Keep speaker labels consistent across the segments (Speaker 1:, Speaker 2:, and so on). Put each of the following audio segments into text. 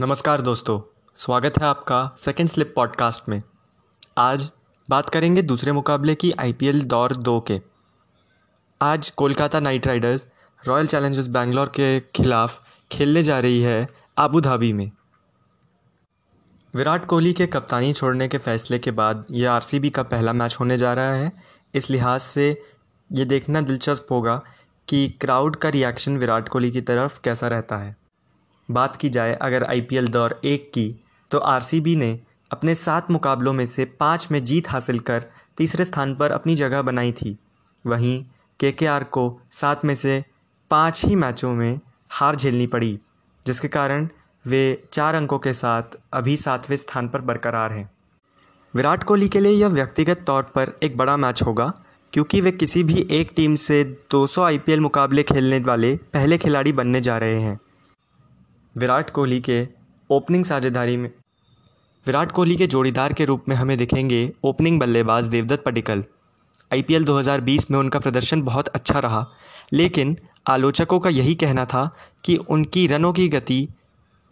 Speaker 1: नमस्कार दोस्तों, स्वागत है आपका सेकेंड स्लिप पॉडकास्ट में। आज बात करेंगे दूसरे मुकाबले की आईपीएल दौर दो के। आज Kolkata Knight Riders Royal Challengers Bangalore के खिलाफ खेलने जा रही है आबू धाबी में। विराट कोहली के कप्तानी छोड़ने के फैसले के बाद ये आरसीबी का पहला मैच होने जा रहा है। इस लिहाज से ये देखना दिलचस्प होगा कि क्राउड का रिएक्शन विराट कोहली की तरफ़ कैसा रहता है। बात की जाए अगर आईपीएल दौर एक की तो आरसीबी ने अपने सात मुकाबलों में से पाँच में जीत हासिल कर तीसरे स्थान पर अपनी जगह बनाई थी। वहीं केकेआर को सात में से पाँच ही मैचों में हार झेलनी पड़ी, जिसके कारण वे चार अंकों के साथ अभी सातवें स्थान पर बरकरार हैं। विराट कोहली के लिए यह व्यक्तिगत तौर पर एक बड़ा मैच होगा, क्योंकि वे किसी भी एक टीम से 200 आईपीएल मुकाबले खेलने वाले पहले खिलाड़ी बनने जा रहे हैं। विराट कोहली के ओपनिंग साझेदारी में। विराट कोहली के जोड़ीदार के रूप में हमें दिखेंगे ओपनिंग बल्लेबाज देवदत्त पडिक्कल आईपीएल 2020 में उनका प्रदर्शन बहुत अच्छा रहा, लेकिन आलोचकों का यही कहना था कि उनकी रनों की गति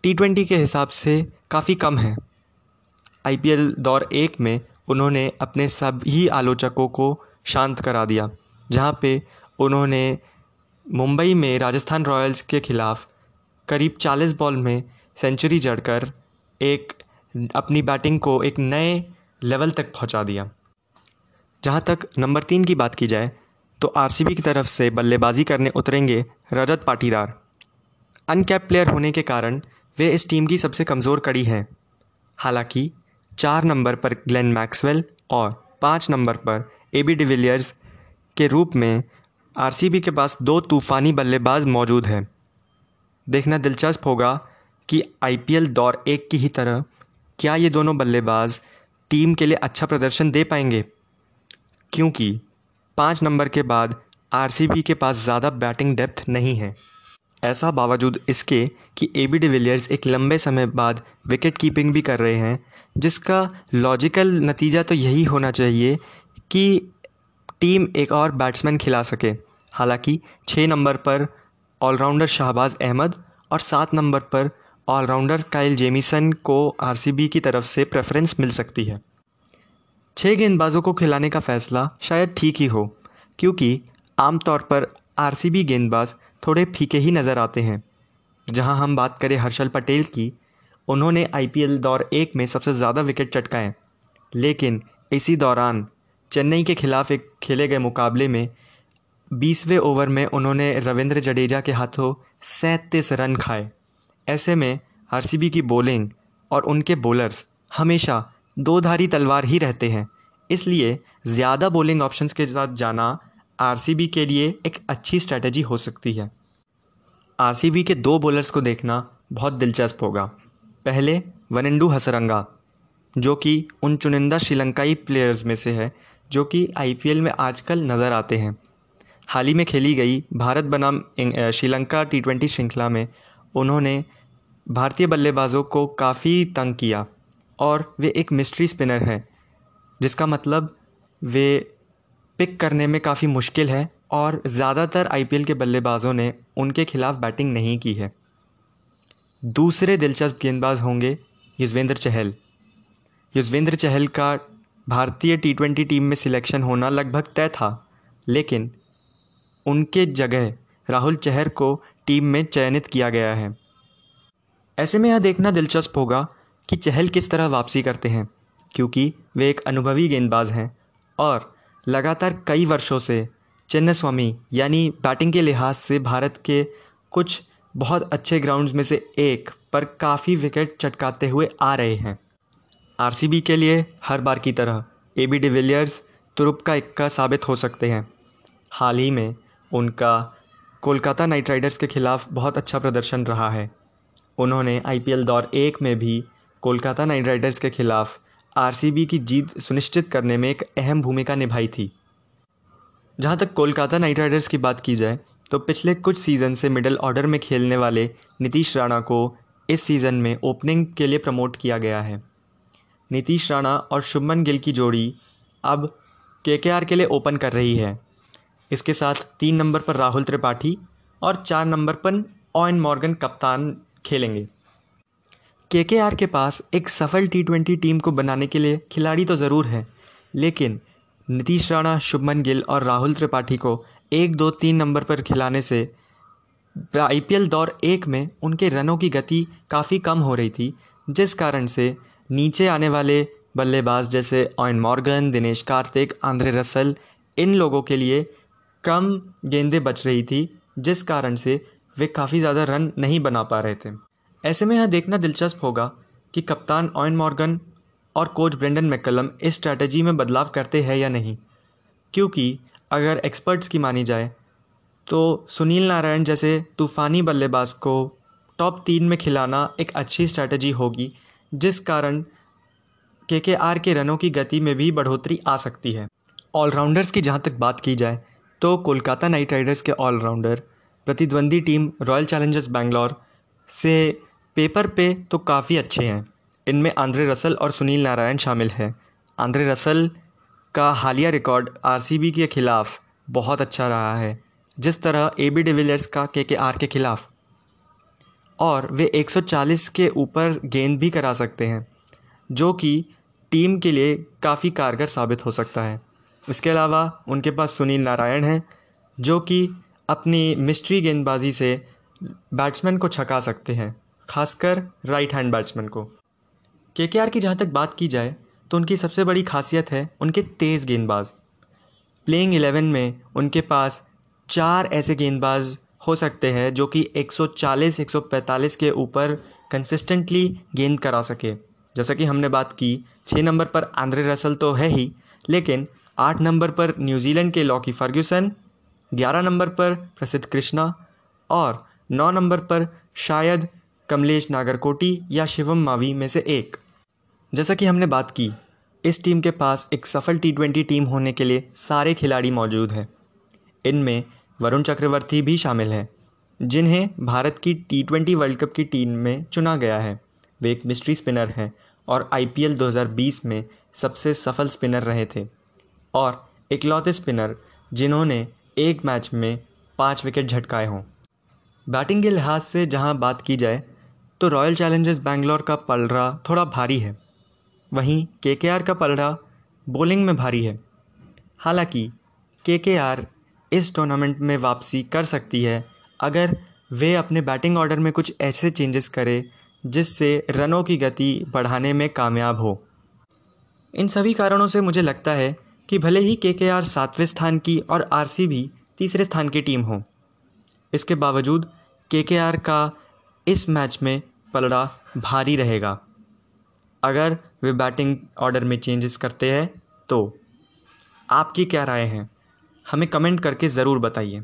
Speaker 1: टी के हिसाब से काफ़ी कम है। आईपीएल दौर एक में उन्होंने अपने सभी आलोचकों को शांत करा दिया, जहाँ पे उन्होंने मुंबई में राजस्थान रॉयल्स के ख़िलाफ़ करीब चालीस बॉल में सेंचुरी जड़कर एक, अपनी बैटिंग को एक नए लेवल तक पहुँचा दिया। जहाँ तक नंबर तीन की बात की जाए तो आरसीबी की तरफ़ से बल्लेबाजी करने उतरेंगे रजत पाटीदार। अनकैप प्लेयर होने के कारण वे इस टीम की सबसे कमज़ोर कड़ी हैं। हालाँकि, चार नंबर पर ग्लेन मैक्सवेल और पाँच नंबर पर ए बी डिविलियर्स के रूप में आरसीबी के पास दो तूफ़ानी बल्लेबाज मौजूद हैं। देखना दिलचस्प होगा कि आईपीएल दौर एक की ही तरह क्या ये दोनों बल्लेबाज टीम के लिए अच्छा प्रदर्शन दे पाएँगे? क्योंकि पाँच नंबर के बाद आरसीबी के पास ज़्यादा बैटिंग डेप्थ नहीं है। ऐसा बावजूद इसके कि ए बी डिविलियर्स एक लंबे समय बाद विकेट कीपिंग भी कर रहे हैं, जिसका लॉजिकल नतीजा तो यही होना चाहिए कि टीम एक और बैट्समैन खिला सके। हालाँकि छः नंबर पर ऑलराउंडर शहबाज अहमद और सात नंबर पर ऑलराउंडर काइल जेमिसन को आरसीबी की तरफ़ से प्रेफरेंस मिल सकती है। छः गेंदबाजों को खिलाने का फ़ैसला शायद ठीक ही हो, क्योंकि आमतौर पर आरसीबी गेंदबाज थोड़े फीके ही नज़र आते हैं। जहाँ हम बात करें हर्षल पटेल की, उन्होंने आईपीएल दौर एक में सबसे ज़्यादा विकेट चटकाए। लेकिन इसी दौरान चेन्नई के खिलाफ एक खेले गए मुकाबले में बीसवें ओवर में उन्होंने रविंद्र जडेजा के हाथों सैंतीस रन खाए। ऐसे में आरसीबी की बॉलिंग और उनके बॉलर्स हमेशा दो धारी तलवार ही रहते हैं। इसलिए ज़्यादा बॉलिंग ऑप्शंस के साथ जाना आरसीबी के लिए एक अच्छी स्ट्रैटेजी हो सकती है। आरसीबी के दो बॉलर्स को देखना बहुत दिलचस्प होगा। पहले वनिंडू हसरंगा, जो कि उन चुनिंदा श्रीलंकाई प्लेयर्स में से है, जो कि आईपीएल में आजकल नज़र आते हैं। हाल ही में खेली गई भारत बनाम श्रीलंका टी ट्वेंटी श्रृंखला में उन्होंने भारतीय बल्लेबाजों को काफ़ी तंग किया और वे एक मिस्ट्री स्पिनर हैं, जिसका मतलब वे पिक करने में काफ़ी मुश्किल है और ज़्यादातर आईपीएल के बल्लेबाजों ने उनके खिलाफ़ बैटिंग नहीं की है। दूसरे दिलचस्प गेंदबाज होंगे युजवेंद्र चहल। युजवेंद्र चहल का भारतीय टी ट्वेंटी टीम में सिलेक्शन होना लगभग तय था, लेकिन उनके जगह राहुल चहर को टीम में चयनित किया गया है। ऐसे में यह देखना दिलचस्प होगा कि चहल किस तरह वापसी करते हैं, क्योंकि वे एक अनुभवी गेंदबाज हैं और लगातार कई वर्षों से चेन्नस्वामी यानी बैटिंग के लिहाज से भारत के कुछ बहुत अच्छे ग्राउंड्स में से एक पर काफ़ी विकेट चटकाते हुए आ रहे हैं। आरसीबी के लिए हर बार की तरह ए बी डिविलियर्स तुरुप का इक्का साबित हो सकते हैं। हाल ही में उनका कोलकाता नाइट राइडर्स के ख़िलाफ़ बहुत अच्छा प्रदर्शन रहा है। उन्होंने आईपीएल दौर एक में भी कोलकाता नाइट राइडर्स के ख़िलाफ़ आरसीबी की जीत सुनिश्चित करने में एक अहम भूमिका निभाई थी। जहाँ तक कोलकाता नाइट राइडर्स की बात की जाए तो पिछले कुछ सीज़न से मिडल ऑर्डर में खेलने वाले नीतीश राणा को इस सीज़न में ओपनिंग के लिए प्रमोट किया गया है। नीतीश राणा और शुभमन गिल की जोड़ी अब के के आर के लिए ओपन कर रही है। इसके साथ तीन नंबर पर राहुल त्रिपाठी और चार नंबर पर ऑयन मॉर्गन कप्तान खेलेंगे। के के आर के पास एक सफल टी ट्वेंटी टीम को बनाने के लिए खिलाड़ी तो ज़रूर हैं, लेकिन नीतीश राणा, शुभमन गिल और राहुल त्रिपाठी को एक दो तीन नंबर पर खिलाने से आई पी एल दौर एक में उनके रनों की गति काफ़ी कम हो रही थी, जिस कारण से नीचे आने वाले बल्लेबाज जैसे Eoin Morgan, Dinesh Karthik, Andre Russell इन लोगों के लिए कम गेंदें बच रही थी, जिस कारण से वे काफ़ी ज़्यादा रन नहीं बना पा रहे थे। ऐसे में यह देखना दिलचस्प होगा कि कप्तान ऑयन मॉर्गन और कोच ब्रेंडन मैकलम इस स्ट्रैटेजी में बदलाव करते हैं या नहीं, क्योंकि अगर एक्सपर्ट्स की मानी जाए तो सुनील नारायण जैसे तूफ़ानी बल्लेबाज को टॉप तीन में खिलाना एक अच्छी स्ट्रैटेजी होगी, जिस कारण के के आर के रनों की गति में भी बढ़ोतरी आ सकती है। ऑलराउंडर्स की जहाँ तक बात की जाए तो कोलकाता नाइट राइडर्स के ऑलराउंडर, प्रतिद्वंदी टीम रॉयल चैलेंजर्स बैंगलोर से पेपर पे तो काफ़ी अच्छे हैं। इनमें आंद्रे रसल और सुनील नारायण शामिल हैं। आंद्रे रसल का हालिया रिकॉर्ड आरसीबी के ख़िलाफ़ बहुत अच्छा रहा है, जिस तरह ए बी डिविलियर्स का के के आर के ख़िलाफ़। और वे 140 के ऊपर गेंद भी करा सकते हैं, जो कि टीम के लिए काफ़ी कारगर साबित हो सकता है। इसके अलावा उनके पास सुनील नारायण हैं, जो कि अपनी मिस्ट्री गेंदबाजी से बैट्समैन को छका सकते हैं, खासकर राइट हैंड बैट्समैन को। के के जहाँ तक बात की जाए तो उनकी सबसे बड़ी खासियत है उनके तेज़ गेंदबाज। प्लेइंग एलेवन में उनके पास चार ऐसे गेंदबाज हो सकते हैं जो कि 140 145 के ऊपर कंसिस्टेंटली गेंद करा सके। जैसा कि हमने बात की छः नंबर पर आंद्रे रसल तो है ही, लेकिन आठ नंबर पर न्यूजीलैंड के लॉकी फर्ग्यूसन, ग्यारह नंबर पर प्रसिद्ध कृष्णा और नौ नंबर पर शायद कमलेश नागरकोटी या शिवम मावी में से एक। जैसा कि हमने बात की, इस टीम के पास एक सफल टी ट्वेंटी टीम होने के लिए सारे खिलाड़ी मौजूद हैं। इनमें वरुण चक्रवर्ती भी शामिल हैं, जिन्हें भारत की टी ट्वेंटी वर्ल्ड कप की टीम में चुना गया है। वे एक मिस्ट्री स्पिनर हैं और आई पी एल दो हज़ार बीस में सबसे सफल स्पिनर रहे थे। और इकलौते स्पिनर जिन्होंने एक मैच में पाँच विकेट झटकाए हों। बैटिंग के लिहाज से जहाँ बात की जाए तो रॉयल चैलेंजर्स बैंगलोर का पलड़ा थोड़ा भारी है। वहीं के के आर का पलड़ा बॉलिंग में भारी है। हालाँकि के के आर इस टूर्नामेंट में वापसी कर सकती है अगर वे अपने बैटिंग ऑर्डर में कुछ ऐसे चेंजेस करें जिससे रनों की गति बढ़ाने में कामयाब हो। इन सभी कारणों से मुझे लगता है कि भले ही के के आर सातवें स्थान की और आर सी भी तीसरे स्थान की टीम हो। इसके बावजूद के के आर का इस मैच में पलड़ा भारी रहेगा। अगर वे बैटिंग ऑर्डर में चेंजेस करते हैं तो आपकी क्या राय है? हमें कमेंट करके ज़रूर बताइए।